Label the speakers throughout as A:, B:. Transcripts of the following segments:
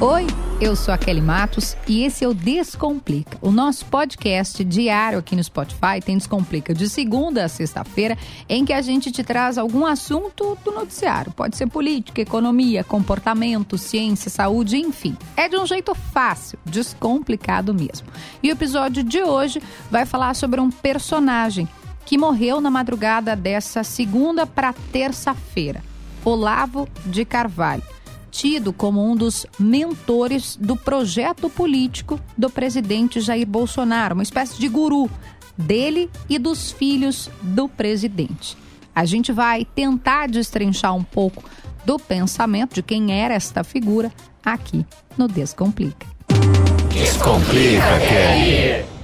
A: Oi, eu sou a Kelly Matos e esse é o Descomplica, o nosso podcast diário aqui no Spotify. Tem Descomplica de segunda a sexta-feira, em que a gente te traz algum assunto do noticiário. Pode ser política, economia, comportamento, ciência, saúde, enfim. É de um jeito fácil, descomplicado mesmo. E o episódio de hoje vai falar sobre um personagem que morreu na madrugada dessa segunda para terça-feira, Olavo de Carvalho tido como um dos mentores do projeto político do presidente Jair Bolsonaro, uma espécie de guru dele e dos filhos do presidente. A gente vai tentar destrinchar um pouco do pensamento de quem era esta figura aqui no Descomplica.
B: Descomplica, Kelly!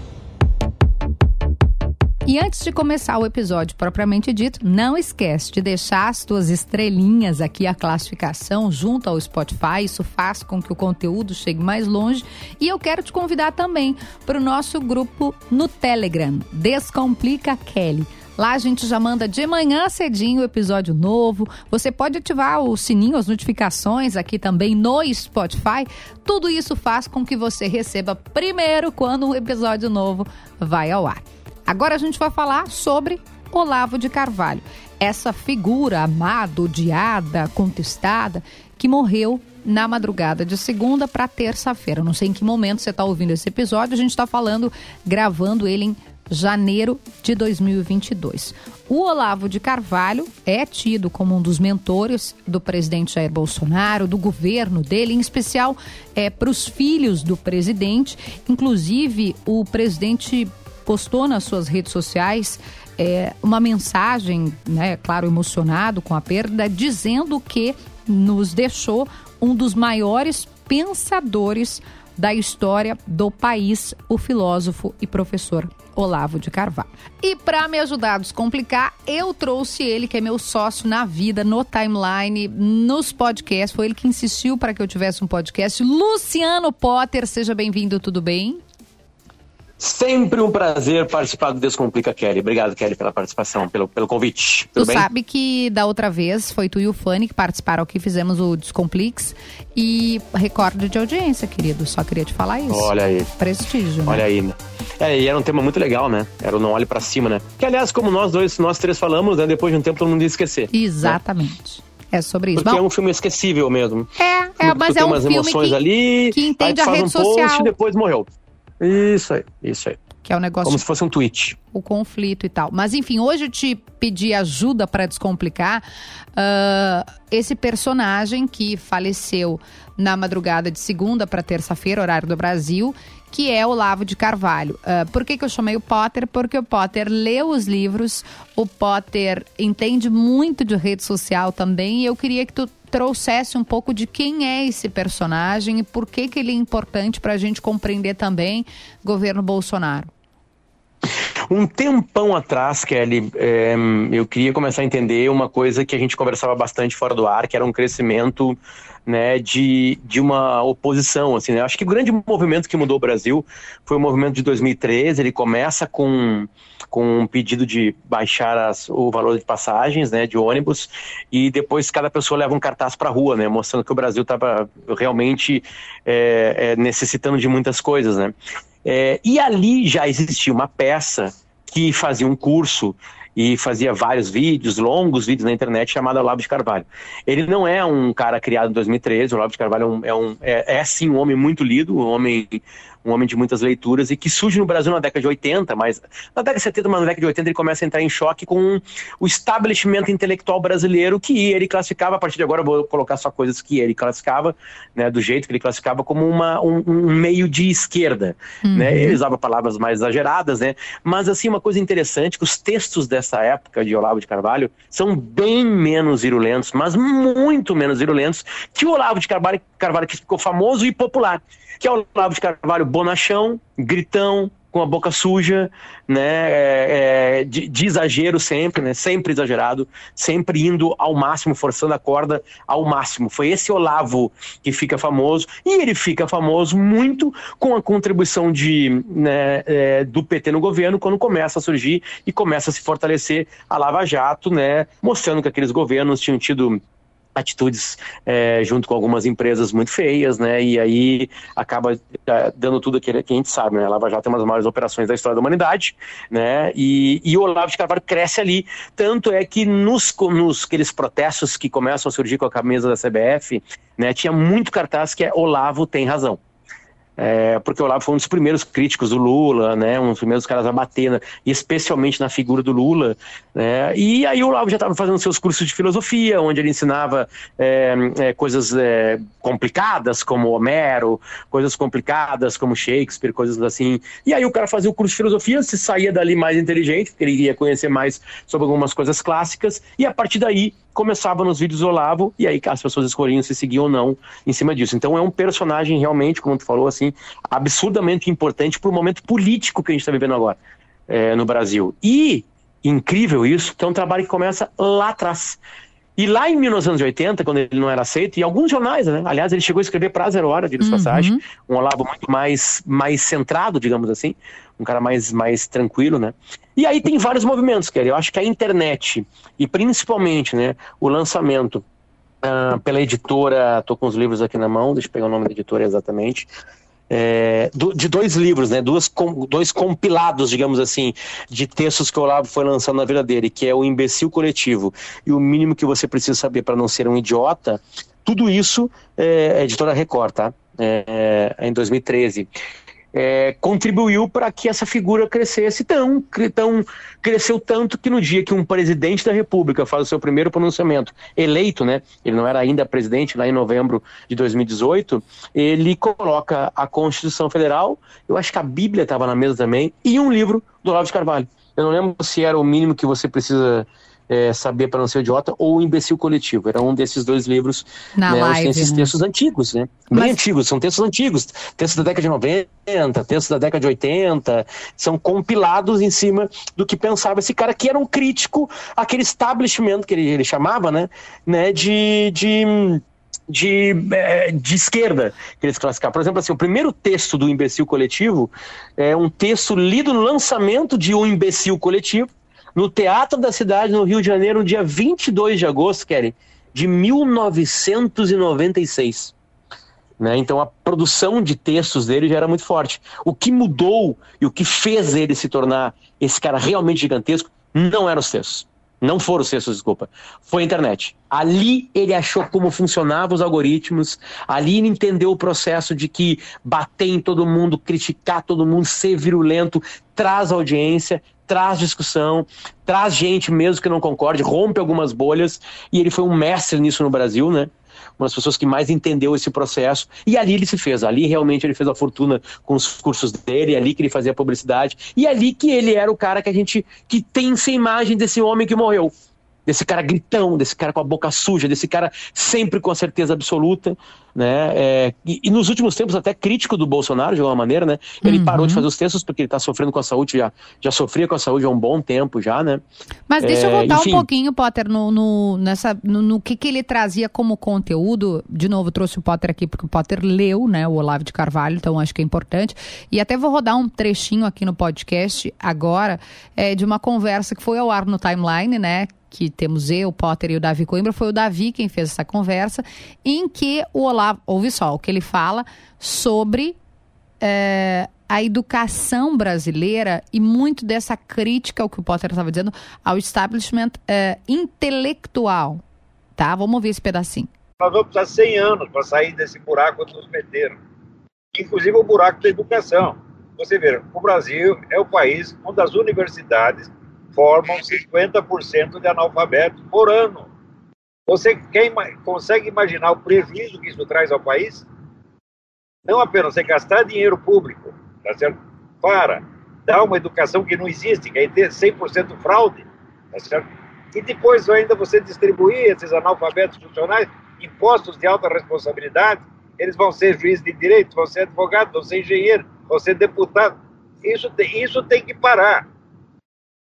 A: E antes de começar o episódio propriamente dito, não esquece de deixar as tuas estrelinhas aqui, a classificação, junto ao Spotify. Isso faz com que o conteúdo chegue mais longe. E eu quero te convidar também para o nosso grupo no Telegram, Descomplica Kelly. Lá a gente já manda de manhã cedinho o episódio novo. Você pode ativar o sininho, as notificações aqui também no Spotify. Tudo isso faz com que você receba primeiro quando o episódio novo vai ao ar. Agora a gente vai falar sobre Olavo de Carvalho, essa figura amada, odiada, contestada, que morreu na madrugada de segunda para terça-feira. Não sei em que momento você está ouvindo esse episódio, a gente está falando, gravando ele em janeiro de 2022. O Olavo de Carvalho é tido como um dos mentores do presidente Jair Bolsonaro, do governo dele, em especial é, para os filhos do presidente. Inclusive, o presidente postou nas suas redes sociais é, uma mensagem, né, claro, emocionado com a perda, dizendo que nos deixou um dos maiores pensadores da história do país, o filósofo e professor Olavo de Carvalho. E para me ajudar a descomplicar, eu trouxe ele, que é meu sócio na vida, no timeline, nos podcasts. Foi ele que insistiu para que eu tivesse um podcast. Luciano Potter, seja bem-vindo, tudo bem?
C: Sempre um prazer participar do Descomplica, Kelly. Obrigado, Kelly, pela participação, pelo, pelo convite. Tudo
A: tu
C: bem?
A: sabe que da outra vez foi tu e o Fanny que participaram aqui, fizemos o Descomplix e recorde de audiência, querido. Só queria te falar isso.
C: Olha aí.
A: Prestígio, né?
C: Olha aí. É, e era um tema muito legal, né? Era o Não Olhe para Cima, né? Que, aliás, como nós dois, nós três falamos, né? Depois de um tempo todo mundo ia esquecer.
A: Né? Exatamente. Né? É sobre isso.
C: Porque Bom, é um filme esquecível mesmo.
A: É, é mas é um filme que,
C: ali,
A: que entende a rede
C: um
A: social.
C: Post, e depois morreu. Isso aí, isso aí.
A: Que é o negócio.
C: Como se fosse um tweet.
A: O conflito e tal. Mas enfim, hoje eu te pedi ajuda para descomplicar uh, esse personagem que faleceu na madrugada de segunda para terça-feira, horário do Brasil, que é Olavo de Carvalho. Uh, por que, que eu chamei o Potter? Porque o Potter leu os livros, o Potter entende muito de rede social também, e eu queria que tu trouxesse um pouco de quem é esse personagem e por que, que ele é importante para a gente compreender também governo Bolsonaro.
C: Um tempão atrás, Kelly, é, eu queria começar a entender uma coisa que a gente conversava bastante fora do ar, que era um crescimento né, de, de uma oposição. Assim, né? Acho que o grande movimento que mudou o Brasil foi o movimento de 2013. Ele começa com, com um pedido de baixar as, o valor de passagens né, de ônibus e depois cada pessoa leva um cartaz para a rua, né, mostrando que o Brasil estava realmente é, é, necessitando de muitas coisas. Né? É, e ali já existia uma peça que fazia um curso e fazia vários vídeos, longos vídeos na internet, chamado Olavo de Carvalho. Ele não é um cara criado em 2013, o Olavo de Carvalho é, um, é, um, é, é sim um homem muito lido, um homem um homem de muitas leituras e que surge no Brasil na década de 80, mas na década de 70, mas na década de 80 ele começa a entrar em choque com o estabelecimento intelectual brasileiro que ele classificava, a partir de agora eu vou colocar só coisas que ele classificava, né, do jeito que ele classificava como uma, um, um meio de esquerda, uhum. né, ele usava palavras mais exageradas, né, mas assim, uma coisa interessante, que os textos dessa época de Olavo de Carvalho são bem menos virulentos, mas muito menos virulentos que o Olavo de Carvalho, Carvalho que ficou famoso e popular que é o Olavo de Carvalho bonachão, gritão, com a boca suja, né, é, é, de, de, exagero sempre, né, sempre exagerado, sempre indo ao máximo, forçando a corda ao máximo. Foi esse Olavo que fica famoso, e ele fica famoso muito com a contribuição de, né, é, do PT no governo, quando começa a surgir e começa a se fortalecer a Lava Jato, né, mostrando que aqueles governos tinham tido atitudes é, junto com algumas empresas muito feias, né? E aí acaba é, dando tudo aquilo que a gente sabe, né? A Lava Jato tem uma das maiores operações da história da humanidade, né? E, e o Olavo de Carvalho cresce ali. Tanto é que nos, nos aqueles protestos que começam a surgir com a camisa da CBF, né? Tinha muito cartaz que é Olavo tem razão. É, porque o Olavo foi um dos primeiros críticos do Lula, né, um dos primeiros caras a bater, né, especialmente na figura do Lula. Né, e aí o Olavo já estava fazendo seus cursos de filosofia, onde ele ensinava é, é, coisas é, complicadas, como Homero, coisas complicadas, como Shakespeare, coisas assim. E aí o cara fazia o curso de filosofia, se saía dali mais inteligente, porque ele ia conhecer mais sobre algumas coisas clássicas, e a partir daí começava nos vídeos do Olavo, e aí as pessoas escolhiam se seguir ou não em cima disso. Então é um personagem realmente, como tu falou, assim, absurdamente importante para o momento político que a gente está vivendo agora é, no Brasil. E, incrível isso, que é um trabalho que começa lá atrás. E lá em 1980, quando ele não era aceito, e alguns jornais, né? Aliás, ele chegou a escrever para Zero Hora, de uhum. passagem, um Olavo muito mais, mais centrado, digamos assim, um cara mais, mais tranquilo, né? E aí tem vários movimentos, quer eu acho que a internet, e principalmente, né, o lançamento uh, pela editora, tô com os livros aqui na mão, deixa eu pegar o nome da editora exatamente, é, de dois livros, né, duas, dois compilados, digamos assim, de textos que o Olavo foi lançando na vida dele, que é o Imbecil Coletivo e o Mínimo que Você Precisa Saber para Não Ser um Idiota, tudo isso é, é editora Record, tá? É, é, em 2013 é, contribuiu para que essa figura crescesse tão, tão, cresceu tanto que no dia que um presidente da República faz o seu primeiro pronunciamento, eleito, né? Ele não era ainda presidente lá em novembro de 2018, ele coloca a Constituição Federal, eu acho que a Bíblia estava na mesa também, e um livro do Olavo de Carvalho. Eu não lembro se era o mínimo que você precisa é, Saber para Não Ser Idiota ou O Imbecil Coletivo. Era um desses dois livros.
A: Na né, live,
C: esses né? textos antigos, né? Bem Mas... antigos, são textos antigos. Textos da década de 90, textos da década de 80. São compilados em cima do que pensava esse cara, que era um crítico aquele establishment que ele, ele chamava, né? né de, de de, é, de esquerda que eles classificaram. Por exemplo, assim, o primeiro texto do Imbecil Coletivo é um texto lido no lançamento de O Imbecil Coletivo, no Teatro da Cidade, no Rio de Janeiro, no dia 22 de agosto, Kelly, de 1996. Né? Então a produção de textos dele já era muito forte. O que mudou e o que fez ele se tornar esse cara realmente gigantesco não eram os textos. Não foram os textos, desculpa. Foi a internet. Ali ele achou como funcionavam os algoritmos, ali ele entendeu o processo de que bater em todo mundo, criticar todo mundo, ser virulento, traz audiência, traz discussão, traz gente mesmo que não concorde, rompe algumas bolhas, e ele foi um mestre nisso no Brasil, né? Uma das pessoas que mais entendeu esse processo, e ali ele se fez, ali realmente ele fez a fortuna com os cursos dele, ali que ele fazia publicidade, e ali que ele era o cara que a gente, que tem essa imagem desse homem que morreu, desse cara gritão, desse cara com a boca suja, desse cara sempre com a certeza absoluta, né? É, e, e, nos últimos tempos até crítico do Bolsonaro de alguma maneira, né? Ele uhum. parou de fazer os textos porque ele está sofrendo com a saúde já já sofria com a saúde há um bom tempo já, né?
A: Mas deixa é, eu voltar enfim. um pouquinho, Potter, no, no nessa no, no, que que ele trazia como conteúdo. De novo trouxe o Potter aqui porque o Potter leu, né? O Olavo de Carvalho, então acho que é importante. E até vou rodar um trechinho aqui no podcast agora é, de uma conversa que foi ao ar no timeline, né? Que temos eu, Potter e o Davi Coimbra, foi o Davi quem fez essa conversa, em que o Olavo, ouve só, o que ele fala sobre é, a educação brasileira e muito dessa crítica, o que o Potter estava dizendo, ao establishment é, intelectual. Tá? Vamos ouvir esse pedacinho.
D: Nós vamos precisar 100 anos para sair desse buraco que nos meteram. Inclusive o buraco da educação. Você vê, o Brasil é o país onde as universidades formam 50% de analfabetos por ano. Você quer, consegue imaginar o prejuízo que isso traz ao país? Não apenas você gastar dinheiro público tá certo? para dar uma educação que não existe, que é 100% fraude, tá certo? e depois ainda você distribuir esses analfabetos funcionais impostos de alta responsabilidade, eles vão ser juízes de direito, vão ser advogados, vão ser engenheiros, vão ser deputados. Isso isso tem que parar.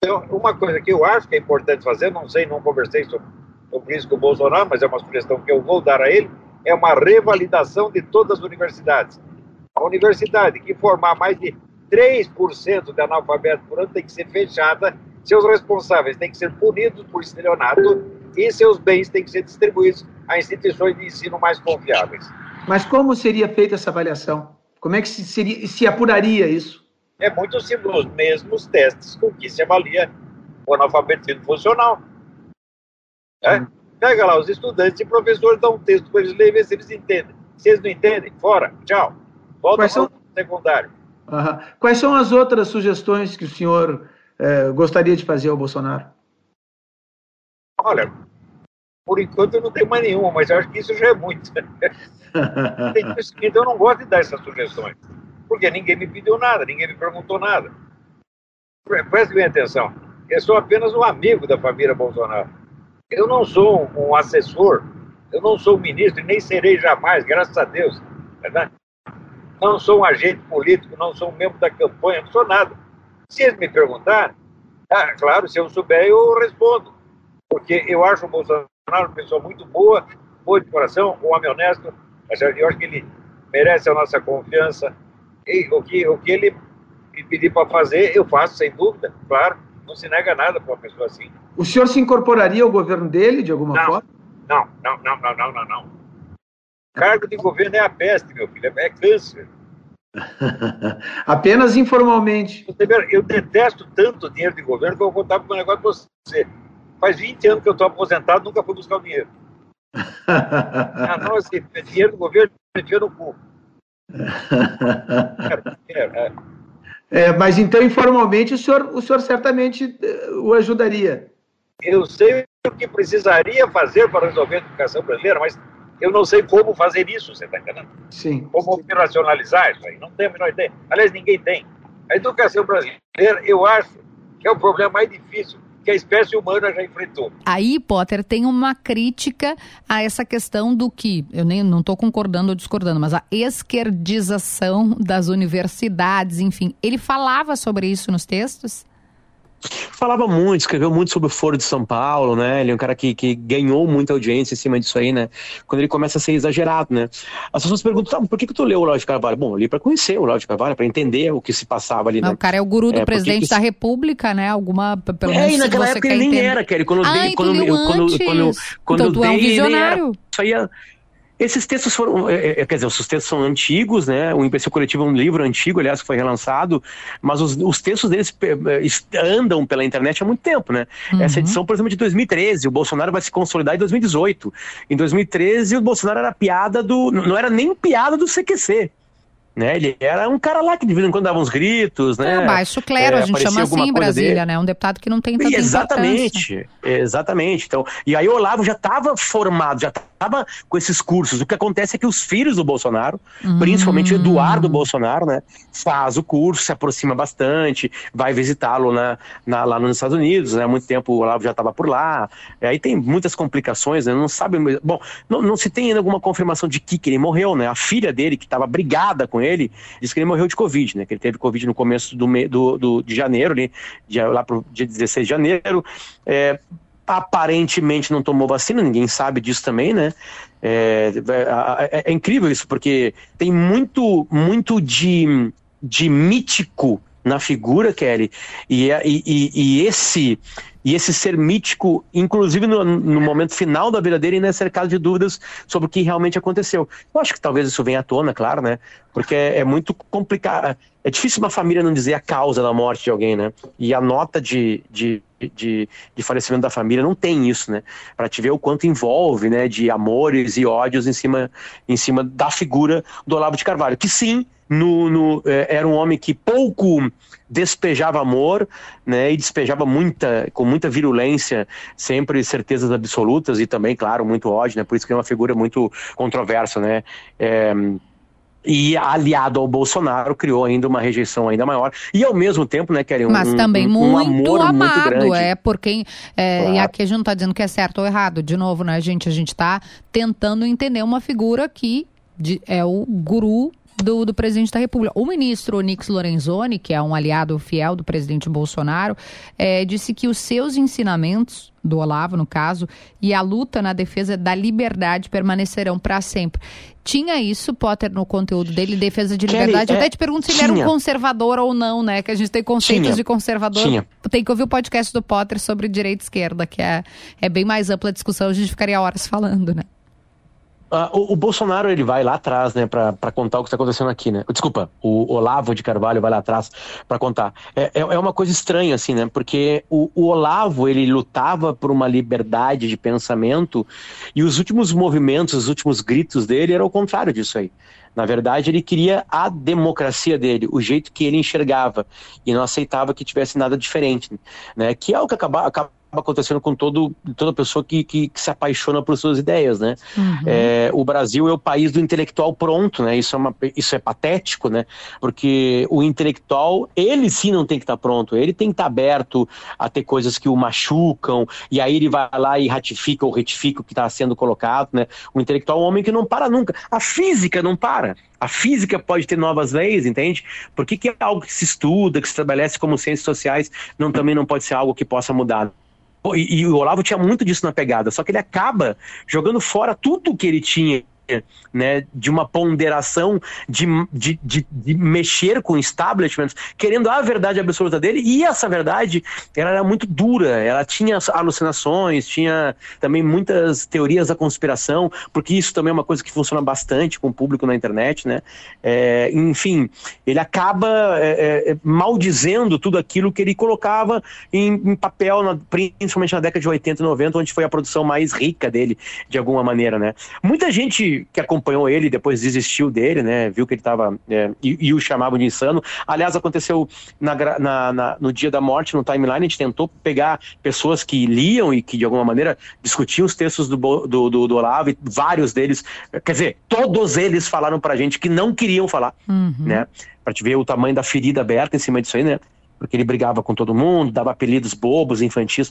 D: Então, uma coisa que eu acho que é importante fazer, não sei, não conversei sobre, isso com o Bolsonaro, mas é uma sugestão que eu vou dar a ele, é uma revalidação de todas as universidades. A universidade que formar mais de 3% de analfabetos por ano tem que ser fechada, seus responsáveis têm que ser punidos por estelionato e seus bens têm que ser distribuídos a instituições de ensino mais confiáveis.
E: Mas como seria feita essa avaliação? Como é que se, seria, se apuraria isso?
D: É muito simples, os mesmos testes com que se avalia o analfabetismo funcional. É? Uhum. Pega lá, os estudantes e professores dão um texto para eles lerem, ver se eles entendem. Se eles não entendem, fora, tchau. Volta Quais são... secundário.
E: Uhum. Quais são as outras sugestões que o senhor eh, gostaria de fazer ao Bolsonaro?
D: Olha, por enquanto eu não tenho mais nenhuma, mas eu acho que isso já é muito. então eu não gosto de dar essas sugestões, porque ninguém me pediu nada, ninguém me perguntou nada. Preste bem atenção, eu sou apenas um amigo da família Bolsonaro. Eu não sou um assessor, eu não sou ministro e nem serei jamais, graças a Deus. Verdade? Não sou um agente político, não sou um membro da campanha, não sou nada. Se eles me perguntarem, ah, claro, se eu souber, eu respondo. Porque eu acho o Bolsonaro uma pessoa muito boa, boa de coração, um homem honesto. Eu acho que ele merece a nossa confiança. E o que, o que ele me pedir para fazer, eu faço, sem dúvida, claro. Não se nega nada para uma pessoa assim.
E: O senhor se incorporaria ao governo dele, de alguma
D: não,
E: forma?
D: Não, não, não, não, não, não, não. Cargo de governo é a peste, meu filho, é câncer.
E: Apenas informalmente.
D: Eu detesto tanto dinheiro de governo que eu vou contar com um negócio para você. Faz 20 anos que eu estou aposentado, nunca fui buscar o dinheiro. ah, não, assim, dinheiro do governo, dinheiro no cu.
E: É, mas então, informalmente, o senhor, o senhor certamente eh, o ajudaria.
D: Eu sei o que precisaria fazer para resolver a educação brasileira, mas eu não sei como fazer isso, você está entendendo?
E: Sim.
D: Como operacionalizar isso aí, não tem a menor ideia. Aliás, ninguém tem. A educação brasileira, eu acho que é o problema mais difícil que a espécie humana já enfrentou.
A: Aí, Potter, tem uma crítica a essa questão do que, eu nem não estou concordando ou discordando, mas a esquerdização das universidades, enfim. Ele falava sobre isso nos textos?
C: Falava muito, escreveu muito sobre o Foro de São Paulo, né? Ele é um cara que, que ganhou muita audiência em cima disso aí, né? Quando ele começa a ser exagerado, né? As pessoas perguntam, tá, por que, que tu leu o Olavo de Carvalho? Bom, eu li para conhecer o Olavo de Carvalho, para entender o que se passava ali, né?
A: o cara é o guru do é, presidente que... da República, né? Alguma, pelo é, menos,
C: e naquela época ele nem entender. era, Kelly. Quando, eu, quando,
A: eu, quando, quando, quando, então, tu é um visionário.
C: Isso aí é esses textos foram, é, é, quer dizer, os textos são antigos, né? O Imbecil Coletivo é um livro antigo, aliás, que foi relançado, mas os, os textos deles é, andam pela internet há muito tempo, né? Uhum. Essa edição, por exemplo, de 2013, o Bolsonaro vai se consolidar em 2018. Em 2013, o Bolsonaro era piada do. Não era nem piada do CQC. Né? Ele era um cara lá que de vez em quando dava uns gritos, né?
A: É, baixo clero, é, a gente chama assim em Brasília, dele. né? Um deputado que não tem tanta
C: Exatamente, exatamente. Então, e aí o Olavo já estava formado, já estava com esses cursos. O que acontece é que os filhos do Bolsonaro, hum. principalmente o Eduardo Bolsonaro, né? Faz o curso, se aproxima bastante, vai visitá-lo na, na, lá nos Estados Unidos, né? Há muito tempo o Olavo já estava por lá. Aí tem muitas complicações, né? Não sabe... Bom, não, não se tem ainda alguma confirmação de que, que ele morreu, né? A filha dele, que estava brigada com ele, disse que ele morreu de Covid, né? Que ele teve Covid no começo do, do, do de janeiro, ali, de, lá pro dia 16 de janeiro. É, aparentemente não tomou vacina, ninguém sabe disso também, né? É, é, é, incrível isso, porque tem muito, muito de, de mítico na figura, Kelly, e, e, e, esse e esse ser mítico, inclusive no, no, momento final da vida dele, ainda é cercado de dúvidas sobre o que realmente aconteceu. Eu acho que talvez isso venha à tona, claro, né? Porque é, é muito complicado. É difícil uma família não dizer a causa da morte de alguém, né? E a nota de, de, de, de falecimento da família não tem isso, né? Para te ver o quanto envolve, né? De amores e ódios em cima, em cima da figura do Olavo de Carvalho, que sim, no, no, é, era um homem que pouco despejava amor, né, e despejava muita, com muita virulência, sempre certezas absolutas e também, claro, muito ódio, né, por isso que é uma figura muito controversa, né, é, e aliado ao Bolsonaro criou ainda uma rejeição ainda maior. E ao mesmo tempo né Kelly, um,
A: mas também
C: um,
A: muito
C: um
A: amado
C: muito
A: é por quem é, claro. e aqui a gente não está dizendo que é certo ou errado. De novo né gente a gente está tentando entender uma figura que de, é o guru do, do presidente da República. O ministro Onix Lorenzoni, que é um aliado fiel do presidente Bolsonaro, é, disse que os seus ensinamentos, do Olavo no caso, e a luta na defesa da liberdade permanecerão para sempre. Tinha isso, Potter, no conteúdo dele, defesa de liberdade. Eu é, até te pergunto se tinha. ele era um conservador ou não, né? Que a gente tem conceitos tinha. de conservador. Tinha. Tem que ouvir o podcast do Potter sobre direita e esquerda, que é, é bem mais ampla a discussão, a gente ficaria horas falando, né?
C: Uh, o, o, Bolsonaro ele vai lá atrás, né, para contar o que está acontecendo aqui, né? Desculpa, o Olavo de Carvalho vai lá atrás para contar. É, é, é, uma coisa estranha, assim, né? Porque o, o, Olavo ele lutava por uma liberdade de pensamento e os últimos movimentos, os últimos gritos dele eram o contrário disso aí. Na verdade, ele queria a democracia dele, o jeito que ele enxergava e não aceitava que tivesse nada diferente, né? Que é o que acaba, acaba acontecendo com todo, toda pessoa que, que, que, se apaixona por suas ideias, né? Uhum. É, o Brasil é o país do intelectual pronto, né? Isso é, uma, isso é patético, né? Porque o intelectual, ele sim não tem que estar pronto, ele tem que estar aberto a ter coisas que o machucam, e aí ele vai lá e ratifica ou retifica o que está sendo colocado, né? O intelectual é um homem que não para nunca. A física não para. A física pode ter novas leis, entende? Por que, que é algo que se estuda, que se estabelece como ciências sociais, não, também não pode ser algo que possa mudar? E, e o Olavo tinha muito disso na pegada, só que ele acaba jogando fora tudo que ele tinha né, de uma ponderação, de, de, de, de, mexer com establishments, querendo a verdade absoluta dele, e essa verdade ela era muito dura, ela tinha alucinações, tinha também muitas teorias da conspiração, porque isso também é uma coisa que funciona bastante com o público na internet, né? É, enfim, ele acaba é, é, maldizendo tudo aquilo que ele colocava em, em papel, na, principalmente na década de 80 e 90, onde foi a produção mais rica dele, de alguma maneira, né? Muita gente que, acompanhou ele depois desistiu dele, né? Viu que ele estava é, e, e, o chamavam de insano. Aliás, aconteceu na, na, na, no dia da morte, no timeline, a gente tentou pegar pessoas que liam e que de alguma maneira discutiam os textos do, do, do, do Olavo, e vários deles, quer dizer, todos eles falaram pra gente que não queriam falar, uhum. né? Pra te ver o tamanho da ferida aberta em cima disso aí, né? Porque ele brigava com todo mundo, dava apelidos bobos, infantis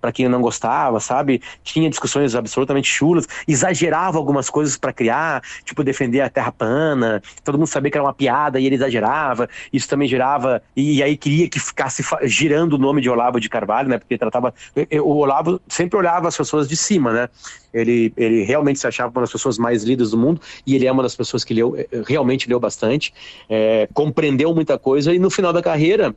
C: para quem não gostava, sabe? Tinha discussões absolutamente chulas, exagerava algumas coisas para criar, tipo defender a terra plana, todo mundo sabia que era uma piada e ele exagerava, isso também gerava, e, aí queria que ficasse girando o nome de Olavo de Carvalho, né? Porque tratava. O Olavo sempre olhava as pessoas de cima, né? Ele, ele realmente se achava uma das pessoas mais lidas do mundo e ele é uma das pessoas que leu, realmente leu bastante, é, compreendeu muita coisa e no final da carreira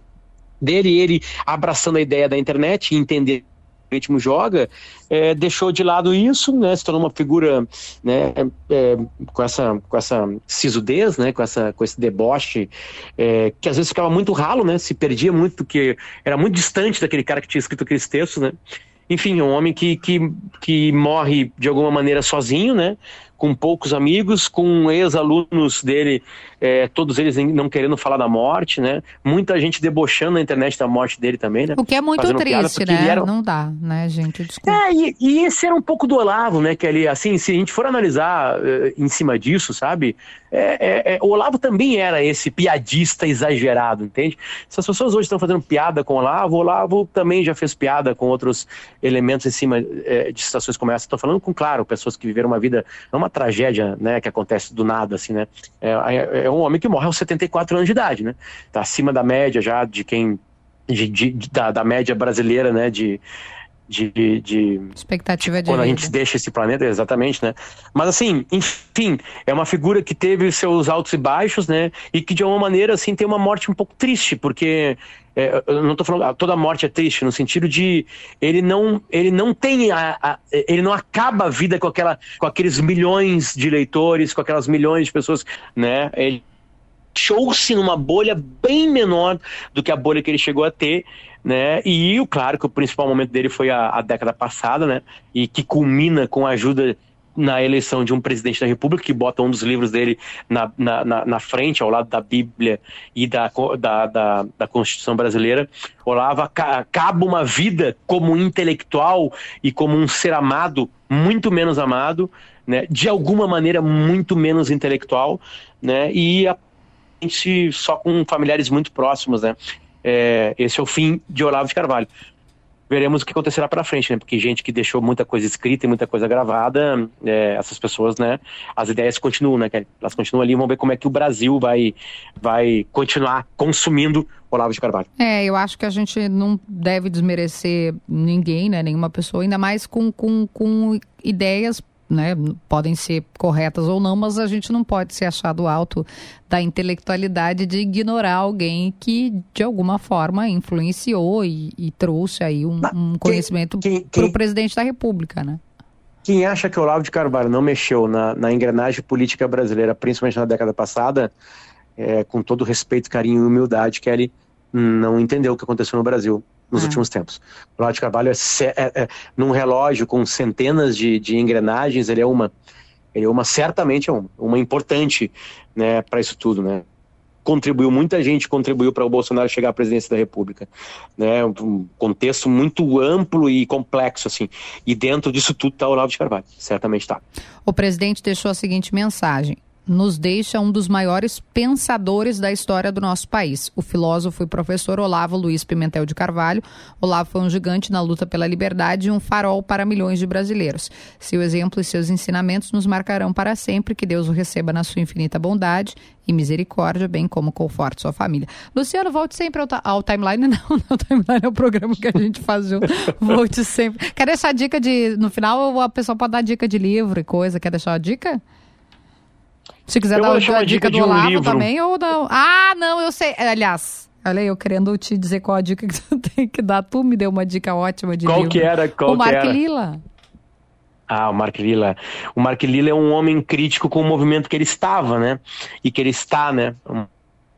C: dele, ele abraçando a ideia da internet e entender o ritmo joga, é, deixou de lado isso, né, se tornou uma figura né, é, com, essa, com essa sisudez, né, com, essa, com esse deboche, é, que às vezes ficava muito ralo, né, se perdia muito, porque era muito distante daquele cara que tinha escrito aqueles textos, né, enfim, um homem que, que, que morre de alguma maneira sozinho, né? Com poucos amigos, com ex-alunos dele, é, todos eles não querendo falar da morte, né? Muita gente debochando na internet da morte dele também, né?
A: O que é muito Fazendo triste, né? Era... Não dá, né, gente? Desculpa.
C: É, e, e, esse era um pouco do Olavo, né? Que ali, assim, se a gente for analisar uh, em cima disso, sabe? É, é, é, o Olavo também era esse piadista exagerado, entende? Se as pessoas hoje estão fazendo piada com o Olavo, o Olavo também já fez piada com outros elementos em cima é, de situações como essa. Estou falando com, claro, pessoas que viveram uma vida, não uma tragédia, né, que acontece do nada, assim, né? É, é, é um homem que morre aos 74 anos de idade, né? Tá acima da média já de quem de, de, da, da, média brasileira, né, de, de, de
A: expectativa de
C: quando
A: vida.
C: a gente deixa esse planeta exatamente né? Mas assim enfim é uma figura que teve seus altos e baixos né? E que de alguma maneira assim tem uma morte um pouco triste porque é, eu não estou falando ah, toda morte é triste no sentido de ele não ele não tem a, a, ele não acaba a vida com aquela com aqueles milhões de leitores com aquelas milhões de pessoas né? Ele fechou-se numa bolha bem menor do que a bolha que ele chegou a ter, né? E claro que o principal momento dele foi a, a década passada, né? E que culmina com a ajuda na eleição de um presidente da República, que bota um dos livros dele na, na, na, na frente, ao lado da Bíblia e da, da, da, da Constituição brasileira. Olavo acaba uma vida como intelectual e como um ser amado, muito menos amado, né, de alguma maneira muito menos intelectual, né, e a só com familiares muito próximos, né? É, esse é o fim de Olavo de Carvalho. Veremos o que acontecerá para frente, né? Porque gente que deixou muita coisa escrita e muita coisa gravada, é, essas pessoas, né? As ideias continuam, né? Elas continuam ali. Vamos ver como é que o Brasil vai, vai continuar consumindo Olavo de Carvalho.
A: É, eu acho que a gente não deve desmerecer ninguém, né? Nenhuma pessoa, ainda mais com, com, com ideias né, podem ser corretas ou não, mas a gente não pode se achar do alto da intelectualidade de ignorar alguém que de alguma forma influenciou e, e trouxe aí um, um conhecimento para o presidente da República, né?
C: Quem acha que o Olavo de Carvalho não mexeu na, na engrenagem política brasileira, principalmente na década passada, é, com todo respeito, carinho e humildade, Kelly, não entendeu o que aconteceu no Brasil nos é. últimos tempos. O Olavo de Carvalho, é, é, é, num relógio com centenas de, de engrenagens, ele é uma. Ele é uma, certamente é uma, uma importante né, para isso tudo, né? contribuiu, muita gente contribuiu para o Bolsonaro chegar à presidência da República, né? Um contexto muito amplo e complexo assim. E dentro disso tudo está o Olavo de Carvalho, certamente está.
A: O presidente deixou a seguinte mensagem: nos deixa um dos maiores pensadores da história do nosso país. O filósofo e professor Olavo Luiz Pimentel de Carvalho. Olavo foi um gigante na luta pela liberdade e um farol para milhões de brasileiros. Seu exemplo e seus ensinamentos nos marcarão para sempre. Que Deus o receba na sua infinita bondade e misericórdia, bem como conforte sua família. Luciano, volte sempre ao, ao timeline. Não, não, timeline é o programa que a gente faz junto. Volte sempre. Quer deixar dica de. No final, a pessoa pode dar dica de livro e coisa. Quer deixar a dica? Se quiser eu dar a dica, dica do Olavo um também ou não. Ah, não, eu sei. Aliás, olha eu querendo te dizer qual a dica que tu tem que dar. Tu me deu uma dica ótima de
C: qual
A: livro.
C: Que era, qual
A: o Mark
C: era?
A: Lila.
C: Ah, o Mark Lila. O Mark Lila é um homem crítico com o movimento que ele estava, né? E que ele está, né?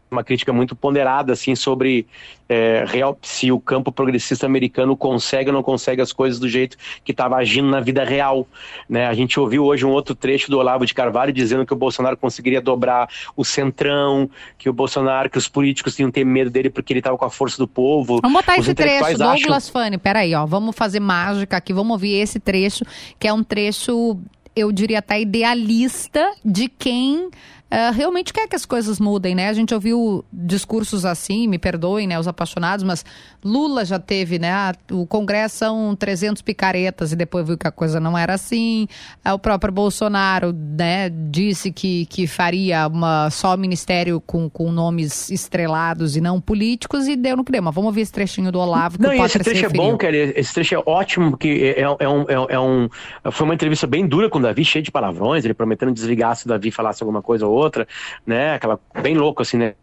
C: Uma crítica muito ponderada, assim, sobre é, real, se o campo progressista americano consegue ou não consegue as coisas do jeito que estava agindo na vida real. Né? A gente ouviu hoje um outro trecho do Olavo de Carvalho dizendo que o Bolsonaro conseguiria dobrar o centrão, que o Bolsonaro, que os políticos tinham ter medo dele porque ele estava com a força do povo.
A: Vamos botar esse trecho, Douglas acham... Fanny, peraí, ó, vamos fazer mágica aqui, vamos ouvir esse trecho, que é um trecho, eu diria até idealista, de quem uh, realmente quer que as coisas mudem, né? A gente ouviu discursos assim, me perdoem, né, os apaixonados, mas Lula já teve, né? Ah, o Congresso são 300 picaretas e depois viu que a coisa não era assim. Uh, o próprio Bolsonaro, né, disse que, que faria uma, só ministério com, com nomes estrelados e não políticos e deu no que deu. Mas vamos ouvir esse trechinho do Olavo.
C: Não, e esse trecho é bom, cara. Esse trecho é ótimo, porque é, é, um, é, é um. Foi uma entrevista bem dura com o Davi, cheio de palavrões, ele prometendo desligar se o Davi falasse alguma coisa ou outra, né? Aquela bem louco assim, né?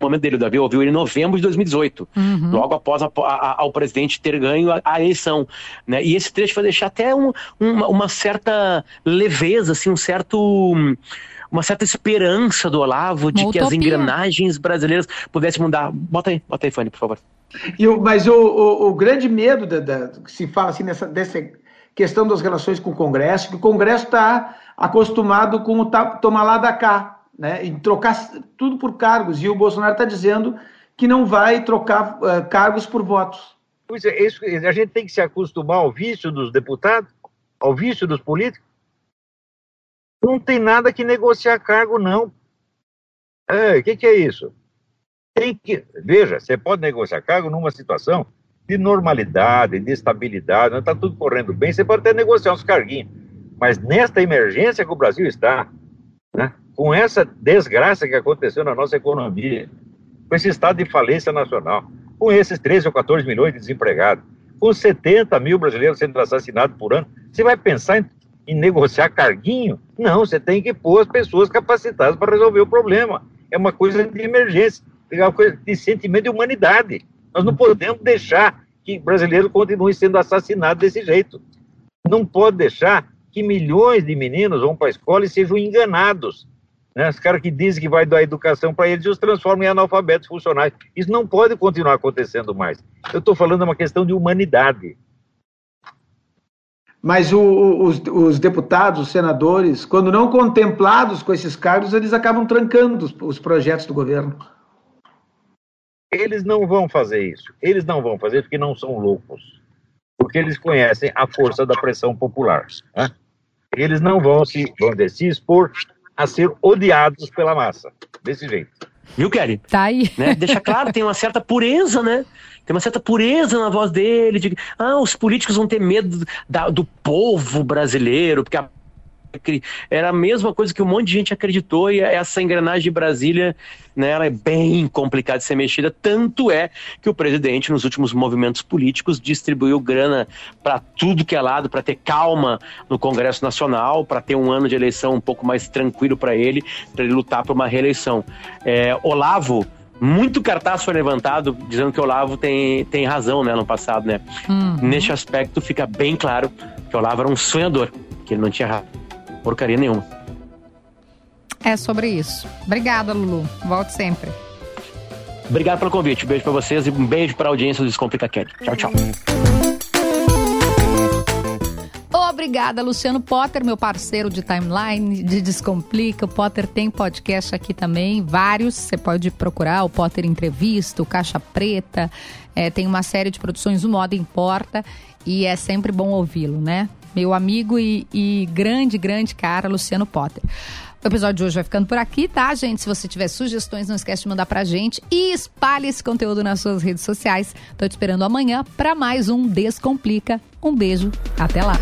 C: O momento dele, o Davi ouviu ele em novembro de 2018, uhum. logo após a, a, ao presidente ter ganho a, a, eleição, né? E esse trecho vai deixar até um, uma, uma certa leveza, assim, um certo uma certa esperança do Olavo de que as engrenagens brasileiras pudessem mudar. Bota aí, bota aí, Fanny, por favor.
E: E o, mas o, o, o, grande medo da, da, que se fala assim nessa dessa questão das relações com o Congresso, que o Congresso está acostumado com o tomar lá da cá, né, trocar tudo por cargos, e o Bolsonaro está dizendo que não vai trocar uh, cargos por votos.
D: Pois é, isso, a gente tem que se acostumar ao vício dos deputados, ao vício dos políticos. Não tem nada que negociar cargo, não. O é, que, que é isso? Tem que. Veja, você pode negociar cargo numa situação de normalidade, de estabilidade, está tudo correndo bem, você pode até negociar uns carguinhos. Mas nesta emergência que o Brasil está, né, com essa desgraça que aconteceu na nossa economia, com esse estado de falência nacional, com esses 13 ou 14 milhões de desempregados, com 70 mil brasileiros sendo assassinados por ano, você vai pensar em, em negociar carguinho? Não, você tem que pôr as pessoas capacitadas para resolver o problema. É uma coisa de emergência, é uma coisa de sentimento de humanidade. Nós não podemos deixar que brasileiros continuem sendo assassinados desse jeito. Não pode deixar que milhões de meninos vão para a escola e sejam enganados. Né? Os caras que dizem que vai dar educação para eles e os transformam em analfabetos funcionais. Isso não pode continuar acontecendo mais. Eu estou falando de uma questão de humanidade.
E: Mas o, os, os, deputados, os senadores, quando não contemplados com esses cargos, eles acabam trancando os, os projetos do governo.
D: Eles não vão fazer isso. Eles não vão fazer porque não são loucos. Porque eles conhecem a força da pressão popular. Né? Eles não vão se, vão se expor a ser odiados pela massa. Desse jeito.
C: Viu, Kelly?
A: Tá aí.
C: Né? Deixa claro, tem uma certa pureza, né? Tem uma certa pureza na voz dele. De, ah, os políticos vão ter medo da, do povo brasileiro, porque a era a mesma coisa que um monte de gente acreditou e essa engrenagem de Brasília, né, ela é bem complicada de ser mexida, tanto é que o presidente nos últimos movimentos políticos distribuiu grana para tudo que é lado, para ter calma no Congresso Nacional, para ter um ano de eleição um pouco mais tranquilo para ele, para ele lutar por uma reeleição. É, Olavo muito cartaz foi levantado dizendo que o Olavo tem, tem razão né, no passado, né? Uhum. Neste aspecto fica bem claro que o Olavo era um sonhador que ele não tinha porcaria nenhuma.
A: É sobre isso. Obrigada, Lulu. Volte sempre.
C: Obrigado pelo convite. Um beijo para vocês e um beijo para a audiência do Descomplica Kelly. Tchau, tchau.
A: Obrigada, Luciano Potter, meu parceiro de timeline, de Descomplica. O Potter tem podcast aqui também, vários. Você pode procurar o Potter Entrevista, o Caixa Preta. É, tem uma série de produções, o Moda Importa. E é sempre bom ouvi-lo, né? Meu amigo e, e grande, grande cara, Luciano Potter. O episódio de hoje vai ficando por aqui, tá, gente? Se você tiver sugestões, não esquece de mandar pra gente e espalhe esse conteúdo nas suas redes sociais. Tô te esperando amanhã para mais um Descomplica. Um beijo, até lá.